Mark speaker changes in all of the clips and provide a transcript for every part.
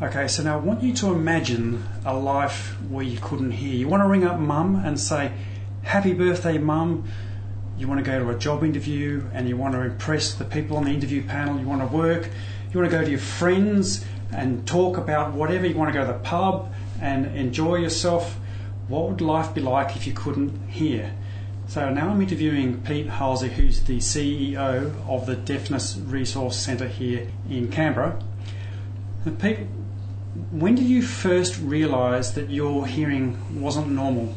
Speaker 1: Okay, so now I want you to imagine a life where you couldn't hear. You want to ring up mum and say, Happy birthday, mum. You want to go to a job interview and you want to impress the people on the interview panel. You want to work. You want to go to your friends and talk about whatever. You want to go to the pub and enjoy yourself. What would life be like if you couldn't hear? So now I'm interviewing Pete Halsey, who's the CEO of the Deafness Resource Centre here in Canberra. Pete, when did you first realise that your hearing wasn't normal?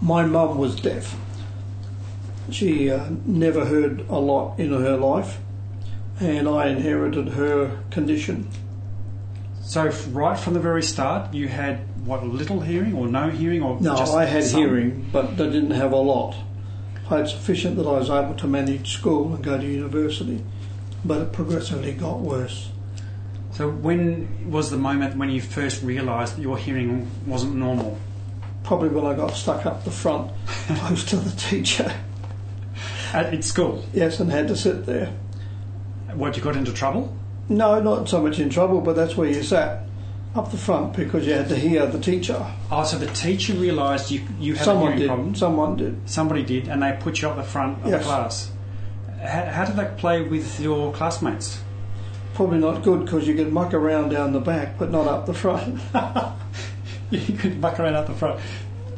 Speaker 2: My mum was deaf. She uh, never heard a lot in her life, and I inherited her condition.
Speaker 1: So right from the very start, you had what little hearing or no hearing or
Speaker 2: No, I had
Speaker 1: some?
Speaker 2: hearing, but I didn't have a lot. I had sufficient that I was able to manage school and go to university, but it progressively got worse.
Speaker 1: So when was the moment when you first realised that your hearing wasn't normal?
Speaker 2: Probably when I got stuck up the front, close to the teacher.
Speaker 1: At, at school,
Speaker 2: Yes, and had to sit there.
Speaker 1: what you got into trouble?
Speaker 2: No, not so much in trouble, but that's where you sat, up the front, because you had to hear the teacher.
Speaker 1: Oh, so the teacher realised you you had a
Speaker 2: Someone
Speaker 1: hearing
Speaker 2: did.
Speaker 1: problem.
Speaker 2: Someone did.
Speaker 1: Somebody did, and they put you up the front of
Speaker 2: Yes.
Speaker 1: the class. How, how did that play with your classmates?
Speaker 2: Probably not good because you could muck around down the back, but not up the front.
Speaker 1: you could muck around up the front.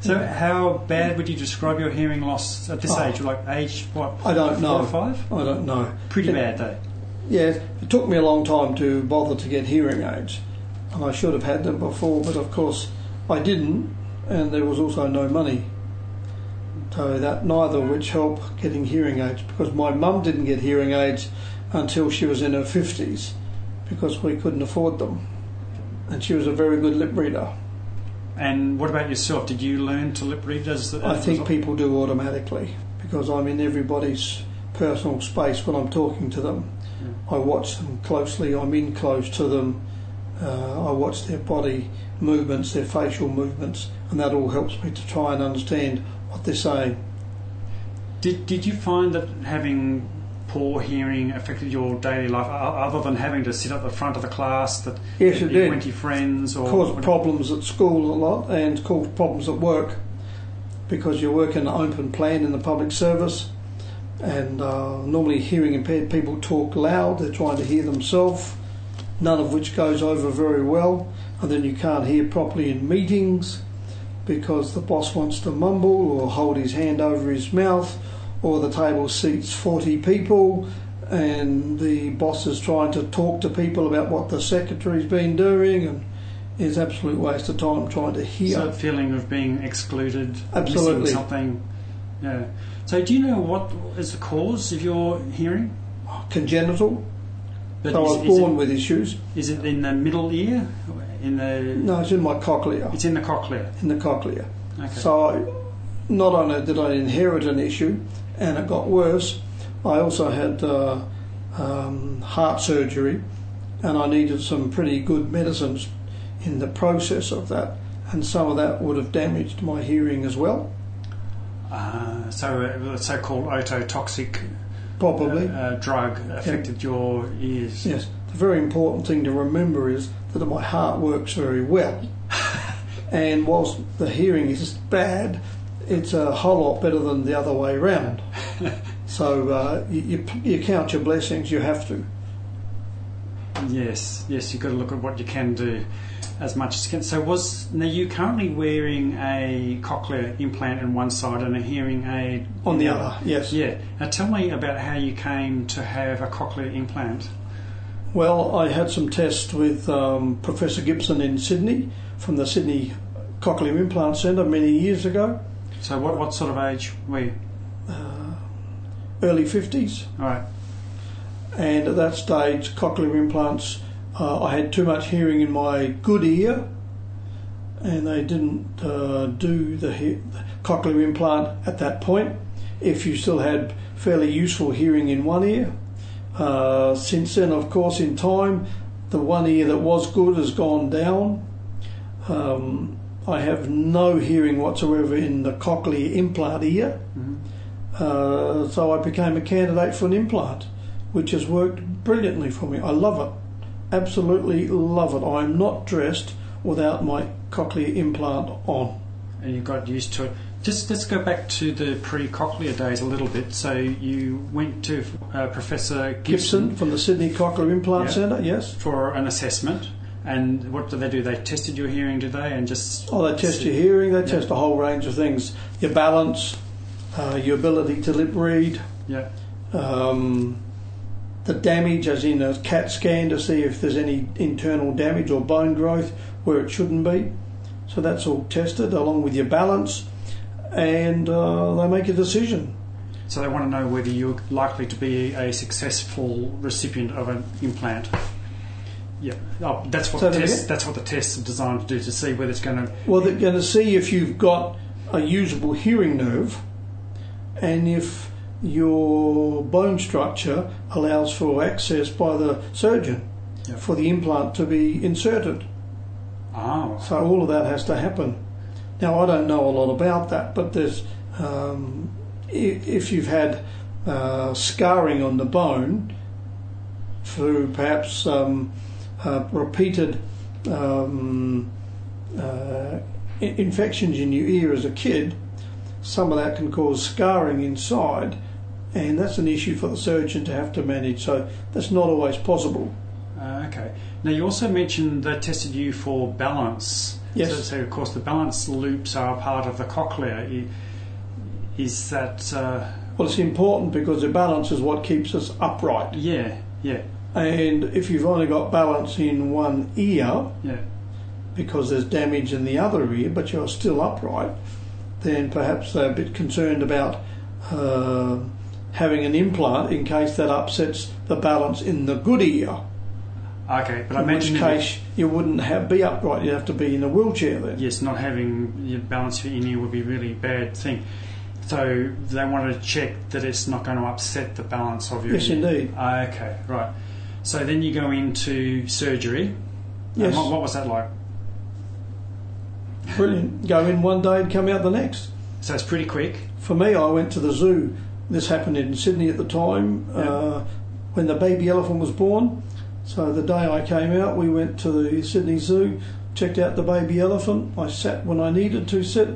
Speaker 1: So, how bad would you describe your hearing loss at this
Speaker 2: Oh.
Speaker 1: age? Like age what?
Speaker 2: I don't
Speaker 1: four
Speaker 2: know.
Speaker 1: or five?
Speaker 2: I don't know.
Speaker 1: Pretty
Speaker 2: It-
Speaker 1: bad though.
Speaker 2: Yeah, it took me a long time to bother to get hearing aids, and I should have had them before, but of course I didn't, and there was also no money. So that neither which help getting hearing aids because my mum didn't get hearing aids until she was in her fifties because we couldn't afford them, and she was a very good lip reader.
Speaker 1: And what about yourself? Did you learn to lip read as the?
Speaker 2: I think people do automatically because I'm in everybody's personal space when I'm talking to them. I watch them closely, I'm in close to them, uh, I watch their body movements, their facial movements, and that all helps me to try and understand what they're saying.
Speaker 1: Did Did you find that having poor hearing affected your daily life, other than having to sit at the front of the class? That
Speaker 2: Yes, it
Speaker 1: you
Speaker 2: did.
Speaker 1: went friends or
Speaker 2: Caused problems at school a lot and caused problems at work because you work in an open plan in the public service. And uh, normally, hearing impaired people talk loud, they're trying to hear themselves, none of which goes over very well. And then you can't hear properly in meetings because the boss wants to mumble or hold his hand over his mouth, or the table seats 40 people and the boss is trying to talk to people about what the secretary's been doing and it's absolute waste of time trying to hear.
Speaker 1: So feeling of being excluded,
Speaker 2: Absolutely.
Speaker 1: missing something. Yeah. So do you know what is the cause of your hearing?
Speaker 2: Congenital.
Speaker 1: But
Speaker 2: so I was born
Speaker 1: it,
Speaker 2: with issues.
Speaker 1: is it in the middle ear? In the
Speaker 2: No, it's in my cochlea.
Speaker 1: it's in the cochlea.
Speaker 2: In the cochlea.
Speaker 1: Okay.
Speaker 2: So I, not only did I inherit an issue and it got worse, I also had uh, um, heart surgery and I needed some pretty good medicines in the process of that. And some of that would have damaged my hearing as well,
Speaker 1: Uh, so uh, the so-called ototoxic
Speaker 2: probably.
Speaker 1: uh, drug affected your ears.
Speaker 2: Yes, the very important thing to remember is that my heart works very well. and whilst the hearing is bad, it's a whole lot better than the other way round. so uh, you, you, count your blessings, you have to.
Speaker 1: Yes, yes, you've got to look at what you can do as much as you can. So, was now you currently wearing a cochlear implant on one side and a hearing aid
Speaker 2: On the other, yes.
Speaker 1: Yeah. Now, tell me about how you came to have a cochlear implant.
Speaker 2: Well, I had some tests with um, Professor Gibson in Sydney from the Sydney Cochlear Implant Centre many years ago,
Speaker 1: So, what what sort of age were you?
Speaker 2: Early 50s.
Speaker 1: All right.
Speaker 2: and at that stage, cochlear implants, uh, I had too much hearing in my good ear, and they didn't uh, do the, he- the cochlear implant at that point. If you still had fairly useful hearing in one ear, uh, since then, of course, in time, the one ear that was good has gone down. Um, I have no hearing whatsoever in the cochlear implant ear.
Speaker 1: Mhm.
Speaker 2: Uh, so I became a candidate for an implant, which has worked brilliantly for me. I love it, absolutely love it. I'm not dressed without my cochlear implant on.
Speaker 1: And you got used to it. Just let's go back to the pre-cochlear days a little bit. So you went to uh, Professor Gibson,
Speaker 2: Gibson from the Sydney Cochlear Implant
Speaker 1: Yeah.
Speaker 2: Centre, yes.
Speaker 1: for an assessment. And what did they do? They tested your hearing, did they? And just
Speaker 2: Oh, they test your hearing, they
Speaker 1: Yeah.
Speaker 2: test a whole range of things. Your balance, uh, your ability to lip read,
Speaker 1: yeah.
Speaker 2: um, the damage, as in a CAT scan to see if there's any internal damage or bone growth where it shouldn't be. So that's all tested along with your balance, and uh, they make a decision.
Speaker 1: So they want to know whether you're likely to be a successful recipient of an implant. Yeah, oh, that's what
Speaker 2: Say
Speaker 1: the test. That's what the tests are designed to do to see whether it's going to.
Speaker 2: Well, they're going to see if you've got a usable hearing nerve and if your bone structure allows for access by the surgeon
Speaker 1: Yep.
Speaker 2: for the implant to be inserted.
Speaker 1: Oh,
Speaker 2: So all of that has to happen. Now I don't know a lot about that, but there's um, if you've had uh, scarring on the bone through perhaps um, uh, repeated um, uh, infections in your ear as a kid, some of that can cause scarring inside, and that's an issue for the surgeon to have to manage. So that's not always possible.
Speaker 1: uh, okay. Now you also mentioned they tested you for balance.
Speaker 2: Yes.
Speaker 1: So, so of course the balance loops are a part of the cochlea. Is that? Uh,
Speaker 2: Well, it's important because the balance is what keeps us upright.
Speaker 1: yeah, yeah,
Speaker 2: And if you've only got balance in one ear
Speaker 1: yeah.
Speaker 2: because there's damage in the other ear, but you're still upright, then perhaps they're a bit concerned about uh, having an implant in case that upsets the balance in the good ear.
Speaker 1: Okay, but I
Speaker 2: in which
Speaker 1: mentioned
Speaker 2: case you wouldn't have be upright. You'd have to be in a wheelchair then.
Speaker 1: yes, not having your balance in your ear would be a really bad thing. So they wanted to check that it's not going to upset the balance of your
Speaker 2: Yes,
Speaker 1: ear.
Speaker 2: indeed.
Speaker 1: Okay, right. So then you go into surgery. And
Speaker 2: Yes.
Speaker 1: what, what was that like?
Speaker 2: Brilliant. Go in one day and come out the next.
Speaker 1: So it's pretty quick.
Speaker 2: For me, I went to the zoo. This happened in Sydney at the time uh, when the baby elephant was born. So the day I came out, we went to the Sydney Zoo, checked out the baby elephant. I sat when I needed to sit,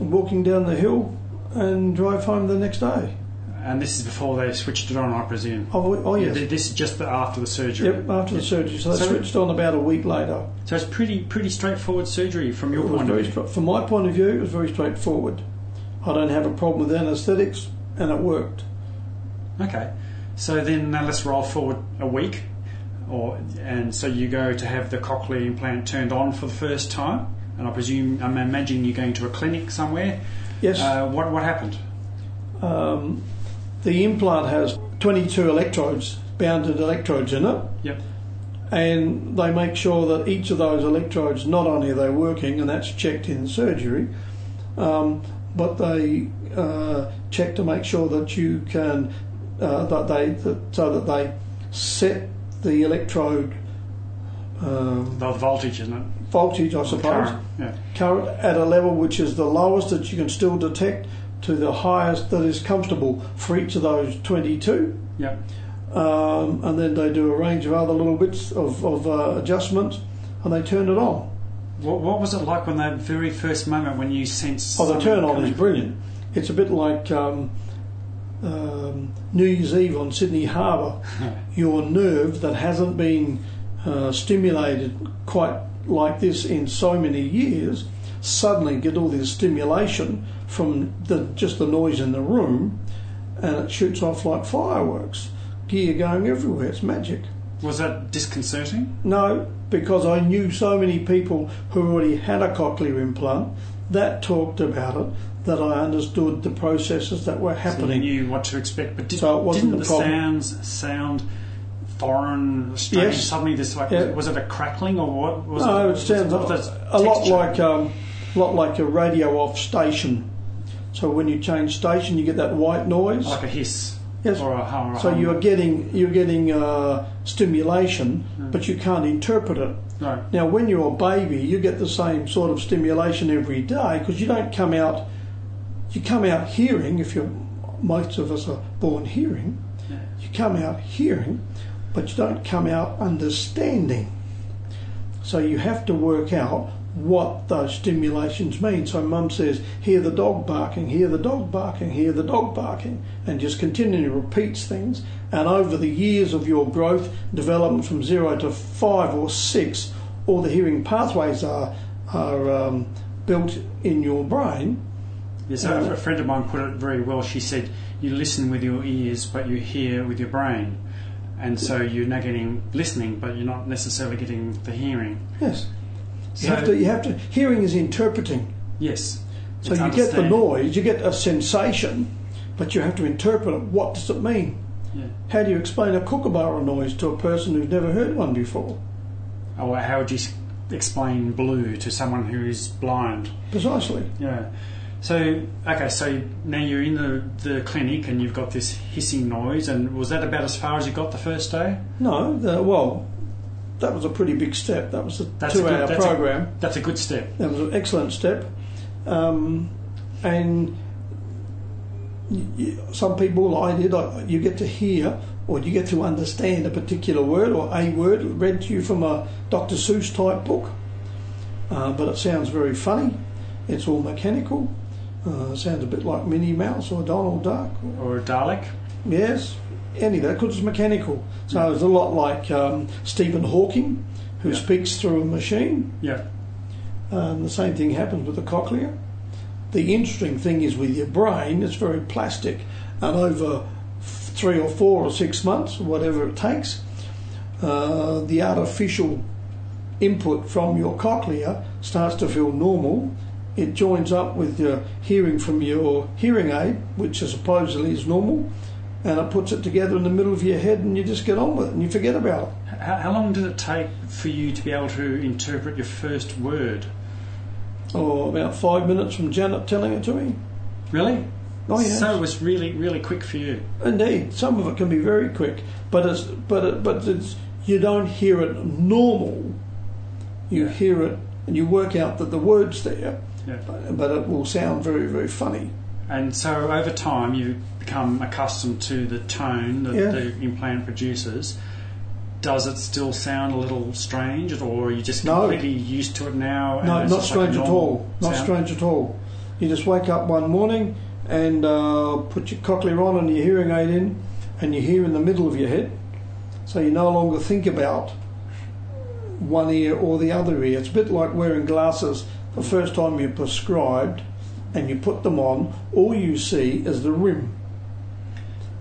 Speaker 2: walking down the hill, and drove home the next day.
Speaker 1: And this is before they switched it on, I presume.
Speaker 2: Oh, oh
Speaker 1: Yeah,
Speaker 2: yes.
Speaker 1: th- This is just after the surgery.
Speaker 2: Yep, after the surgery. So they
Speaker 1: So-
Speaker 2: switched on about a week later.
Speaker 1: So it's pretty pretty straightforward surgery from your point of view.
Speaker 2: stra- from my point of view, it was very straightforward. I don't have a problem with anaesthetics, and it worked.
Speaker 1: Okay. So then uh, let's roll forward a week, or and so you go to have the cochlear implant turned on for the first time, and I presume I'm imagining you're going to a clinic somewhere.
Speaker 2: Yes.
Speaker 1: Uh, what what happened?
Speaker 2: Um, the implant has 22 electrodes, bounded electrodes in it,
Speaker 1: Yep.
Speaker 2: and they make sure that each of those electrodes not only are they working, and that's checked in surgery, um, but they uh, check to make sure that you can uh, that they that, so that they set the electrode um,
Speaker 1: The voltage, isn't it?
Speaker 2: voltage, I suppose,
Speaker 1: Current. Yeah.
Speaker 2: current at a level which is the lowest that you can still detect to the highest that is comfortable for each of those 22.
Speaker 1: Yep.
Speaker 2: Um, and then they do a range of other little bits of, of uh, adjustments and they turn it on.
Speaker 1: What, what was it like when that very first moment when you sensed?
Speaker 2: Oh, the turn on
Speaker 1: coming?
Speaker 2: is brilliant. It's a bit like um, um, New Year's Eve on Sydney Harbour. Your nerve that hasn't been uh, stimulated quite like this in so many years suddenly get all this stimulation from the, just the noise in the room and it shoots off like fireworks. Gear going everywhere. It's magic.
Speaker 1: Was that disconcerting?
Speaker 2: No, because I knew so many people who already had a cochlear implant that talked about it that I understood the processes that were
Speaker 1: So you
Speaker 2: happening.
Speaker 1: knew what to expect, but did,
Speaker 2: So it wasn't
Speaker 1: didn't
Speaker 2: the problem.
Speaker 1: sounds sound foreign, strange?
Speaker 2: Yes.
Speaker 1: Suddenly, this like
Speaker 2: Yeah.
Speaker 1: was it a crackling or what? Was
Speaker 2: no, it
Speaker 1: was
Speaker 2: sounds
Speaker 1: that
Speaker 2: a lot like um, lot like a radio off station. So when you change station, you get that white noise.
Speaker 1: like a hiss
Speaker 2: Yes.
Speaker 1: or a hum. Or a
Speaker 2: So
Speaker 1: hum.
Speaker 2: you're getting you're getting uh, stimulation,
Speaker 1: Mm.
Speaker 2: but you can't interpret it.
Speaker 1: no.
Speaker 2: Now, when you're a baby, you get the same sort of stimulation every day because you don't come out. You come out hearing. If you're, most of us are born hearing,
Speaker 1: Yeah.
Speaker 2: you come out hearing, but you don't come out understanding. So you have to work out what those stimulations mean. So mum says, hear the dog barking, hear the dog barking, hear the dog barking, and just continually repeats things. And over the years of your growth, development from zero to five or six, all the hearing pathways are, are um, built in your brain.
Speaker 1: Yes,
Speaker 2: Uh,
Speaker 1: a friend of mine put it very well. She said, "You listen with your ears, but you hear with your brain." And so you're now getting listening, but you're not necessarily getting the hearing.
Speaker 2: Yes. You have to, you have to, hearing is interpreting.
Speaker 1: Yes.
Speaker 2: So you get the noise, you get a sensation, but you have to interpret it. What does it mean?
Speaker 1: Yeah.
Speaker 2: How do you explain a kookaburra noise to a person who's never heard one before?
Speaker 1: Oh, or how would you explain blue to someone who is blind?
Speaker 2: Precisely.
Speaker 1: Yeah. So okay, so now you're in the, the clinic and you've got this hissing noise, and was that about as far as you got the first day?
Speaker 2: No, the, well, that was a pretty big step. That was a
Speaker 1: That's a
Speaker 2: two-hour
Speaker 1: good- that's a-
Speaker 2: program.
Speaker 1: That's a good step.
Speaker 2: That was an excellent step. Um, and y y some people, I did, I, you get to hear or you get to understand a particular word or a word read to you from a Dr. Seuss type book. Uh, but it sounds very funny. It's all mechanical. Uh, sounds a bit like Minnie Mouse or Donald Duck.
Speaker 1: Or a Dalek.
Speaker 2: Yes, any of that because it's mechanical. So it's a lot like um, Stephen Hawking, who
Speaker 1: Yeah.
Speaker 2: speaks through a machine.
Speaker 1: Yeah.
Speaker 2: Um, the same thing happens with the cochlea. The interesting thing is with your brain, it's very plastic, and over three or four or six months, whatever it takes, uh, the artificial input from your cochlea starts to feel normal. It joins up with your hearing from your hearing aid, which is supposedly is normal, and it puts it together in the middle of your head, and you just get on with it and you forget about it.
Speaker 1: How, how long did it take for you to be able to interpret your first word?
Speaker 2: Or about five minutes from Janet telling it to me.
Speaker 1: Really?
Speaker 2: Oh yes.
Speaker 1: So it was really, really quick for you.
Speaker 2: Indeed, some of it can be very quick, but it's but it, but it's you don't hear it normal. You
Speaker 1: Yeah.
Speaker 2: hear it and you work out that the words there,
Speaker 1: Yeah.
Speaker 2: but, but it will sound very very funny.
Speaker 1: And so over time, you become accustomed to the tone that
Speaker 2: Yeah.
Speaker 1: the implant produces. Does it still sound a little strange, or are you just
Speaker 2: No.
Speaker 1: completely used to it now?
Speaker 2: No, not
Speaker 1: just like
Speaker 2: strange at all. Not
Speaker 1: sound?
Speaker 2: strange at all. You just wake up one morning and uh, put your cochlear on and your hearing aid in, and you hear in the middle of your head. So you no longer think about one ear or the other ear. It's a bit like wearing glasses. The first time you're prescribed and you put them on, all you see is the rim.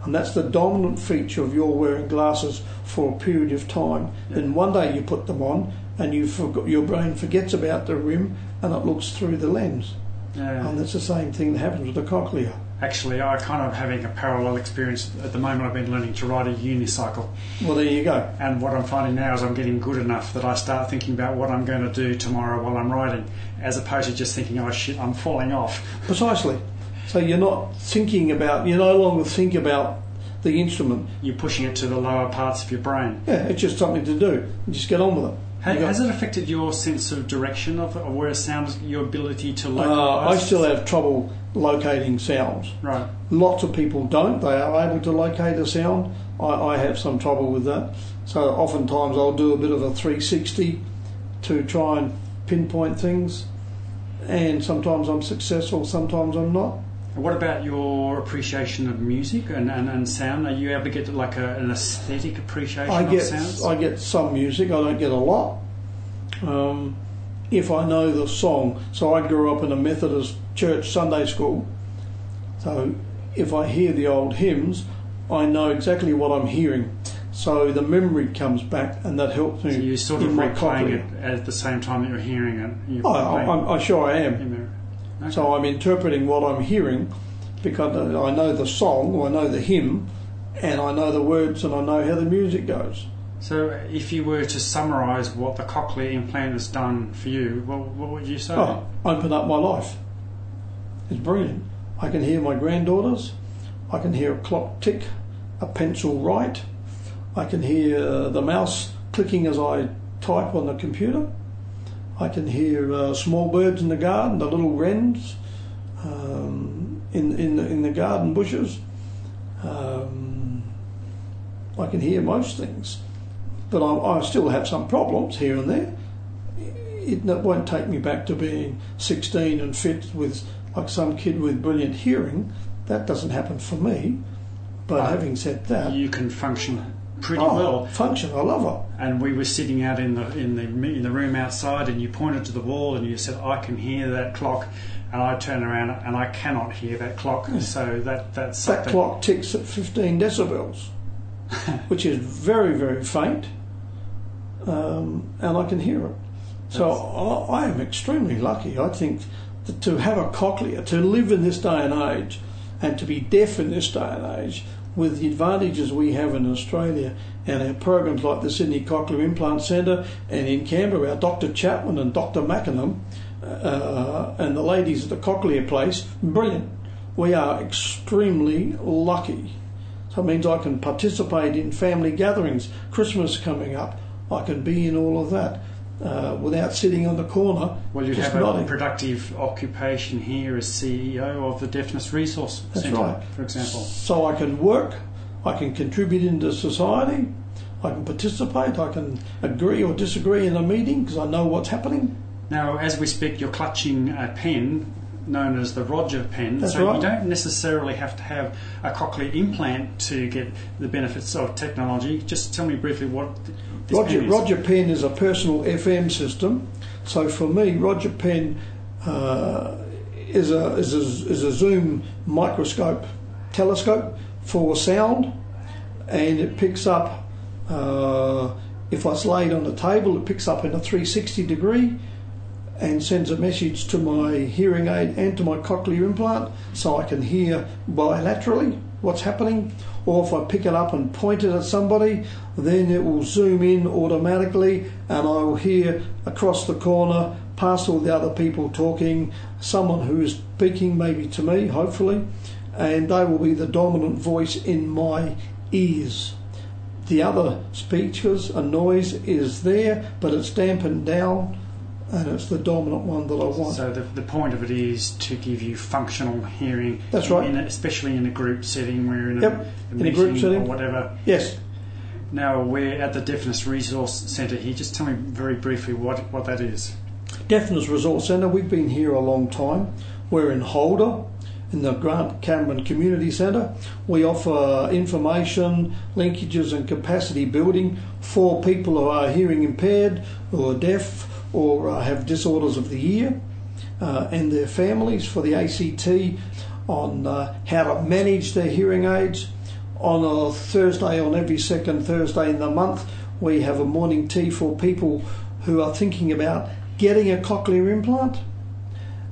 Speaker 2: And that's the dominant feature of your wearing glasses for a period of time. Then one day you put them on and you forgot, your brain forgets about the rim and it looks through the lens.
Speaker 1: Yeah.
Speaker 2: And that's the same thing that happens with the cochlea.
Speaker 1: Actually, I kind of having a parallel experience at the moment. I've been learning to ride a unicycle,
Speaker 2: Well, there you go.
Speaker 1: and what I'm finding now is I'm getting good enough that I start thinking about what I'm going to do tomorrow while I'm riding, as opposed to just thinking, "Oh shit, I'm falling off."
Speaker 2: Precisely. So you're not thinking about, you no longer think about the instrument.
Speaker 1: You're pushing it to the lower parts of your brain.
Speaker 2: Yeah, it's just something to do. You just get on with it.
Speaker 1: Ha-
Speaker 2: You go-
Speaker 1: Has it affected your sense of direction of, of where it sounds, your ability to
Speaker 2: Uh,
Speaker 1: localize?
Speaker 2: I still have trouble locating sounds.
Speaker 1: Right.
Speaker 2: Lots of people don't. They are able to locate a sound. I, I have some trouble with that. So oftentimes I'll do a bit of a 360 to try and pinpoint things. And sometimes I'm successful, sometimes I'm not.
Speaker 1: What about your appreciation of music and, and, and sound? Are you able to get like a, an aesthetic appreciation
Speaker 2: I
Speaker 1: of
Speaker 2: get
Speaker 1: sounds?
Speaker 2: I get some music. I don't get a lot. Um, if I know the song, so I grew up in a Methodist church Sunday school. So if I hear the old hymns, I know exactly what I'm hearing. So the memory comes back, and that helps me
Speaker 1: so you're sort of replaying it at the same time that you're hearing it. You're
Speaker 2: Oh, I'm, I sure I am.
Speaker 1: It in memory. Okay.
Speaker 2: So I'm interpreting what I'm hearing because I know the song, or I know the hymn, and I know the words, and I know how the music goes.
Speaker 1: So, if you were to summarise what the cochlear implant has done for you, what, what would you say?
Speaker 2: Oh, open up my life. It's brilliant. I can hear my granddaughters. I can hear a clock tick, a pencil write. I can hear the mouse clicking as I type on the computer. I can hear uh, small birds in the garden, the little wrens um, in in the, in the garden bushes. Um, I can hear most things, but I, I still have some problems here and there. It, it won't take me back to being 16 and fit with like some kid with brilliant hearing. That doesn't happen for me. But having said that,
Speaker 1: You can function pretty
Speaker 2: oh,
Speaker 1: well.
Speaker 2: function, I love it.
Speaker 1: And we were sitting out in the in the in the room outside, and you pointed to the wall, and you said, "I can hear that clock." And I turn around, and I cannot hear that clock. So that that's
Speaker 2: That
Speaker 1: something-
Speaker 2: clock ticks at 15 decibels, which is very, very faint, um, and I can hear it. So I, I am extremely lucky. I think that to have a cochlea, to live in this day and age, and to be deaf in this day and age, with the advantages we have in Australia and our programs like the Sydney Cochlear Implant Centre and in Canberra, our Dr. Chapman and Dr. Mackinham uh, and the ladies at the Cochlear Place, brilliant. We are extremely lucky. So it means I can participate in family gatherings, Christmas coming up, I can be in all of that uh, without sitting on the corner.
Speaker 1: Well, you'd
Speaker 2: just
Speaker 1: have a
Speaker 2: nodding.
Speaker 1: productive occupation here as CEO of the Deafness Resource
Speaker 2: That's
Speaker 1: Centre,
Speaker 2: right.
Speaker 1: for example.
Speaker 2: So I can work, I can contribute into society, I can participate, I can agree or disagree in a meeting because I know what's happening.
Speaker 1: Now, as we speak, you're clutching a pen known as the Roger pen.
Speaker 2: That's
Speaker 1: so
Speaker 2: right.
Speaker 1: you don't necessarily have to have a cochlear implant to get the benefits of technology. Just tell me briefly what this
Speaker 2: Roger,
Speaker 1: pen is.
Speaker 2: Roger Pen is a personal FM system. So for me, Roger Pen uh, is, a, is, a, is a zoom microscope telescope for sound, and it picks up. Uh, if I laid on the table, it picks up in a 360 degree and sends a message to my hearing aid and to my cochlear implant so I can hear bilaterally what's happening. Or if I pick it up and point it at somebody, then it will zoom in automatically and I will hear across the corner, past all the other people talking, someone who is speaking maybe to me, hopefully, and they will be the dominant voice in my ears. The other speakers and noise is there, but it's dampened down and it's the dominant one that I want.
Speaker 1: So the, the point of it is to give you functional hearing.
Speaker 2: That's
Speaker 1: in-
Speaker 2: right.
Speaker 1: in a- especially in a group setting where you're in
Speaker 2: Yep,
Speaker 1: a,
Speaker 2: in a group setting.
Speaker 1: or whatever.
Speaker 2: yes,
Speaker 1: Now we're at the Deafness Resource Centre here. Just tell me very briefly what, what that is.
Speaker 2: Deafness Resource Centre, we've been here a long time. We're in Holder, in the Grant Cameron Community Centre. We offer information, linkages, and capacity building for people who are hearing impaired, or are deaf, or uh, have disorders of the ear, uh, and their families for the ACT on uh, how to manage their hearing aids. On a Thursday, on every second Thursday in the month, we have a morning tea for people who are thinking about getting a cochlear implant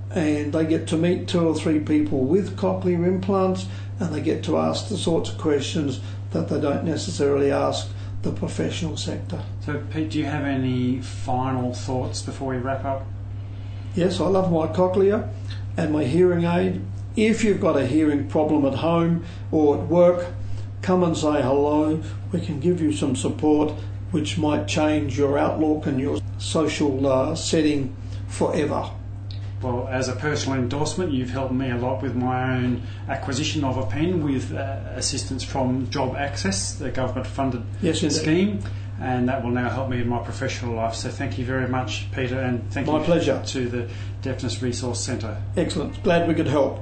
Speaker 2: and they get to meet two or three people with cochlear implants and they get to ask the sorts of questions that they don't necessarily ask the professional sector.
Speaker 1: So Pete, do you have any final thoughts before we wrap up?
Speaker 2: Yes, I love my cochlea and my hearing aid. If you've got a hearing problem at home or at work, come and say hello. We can give you some support which might change your outlook and your social uh, setting forever.
Speaker 1: Well, as a personal endorsement, you've helped me a lot with my own acquisition of a pen with uh, assistance from Job Access, the government-funded
Speaker 2: Yes, indeed.
Speaker 1: scheme, and that will now help me in my professional life. So thank you very much, Peter, and thank
Speaker 2: My
Speaker 1: you
Speaker 2: pleasure.
Speaker 1: to the Deafness Resource Centre.
Speaker 2: Excellent. Glad we could help.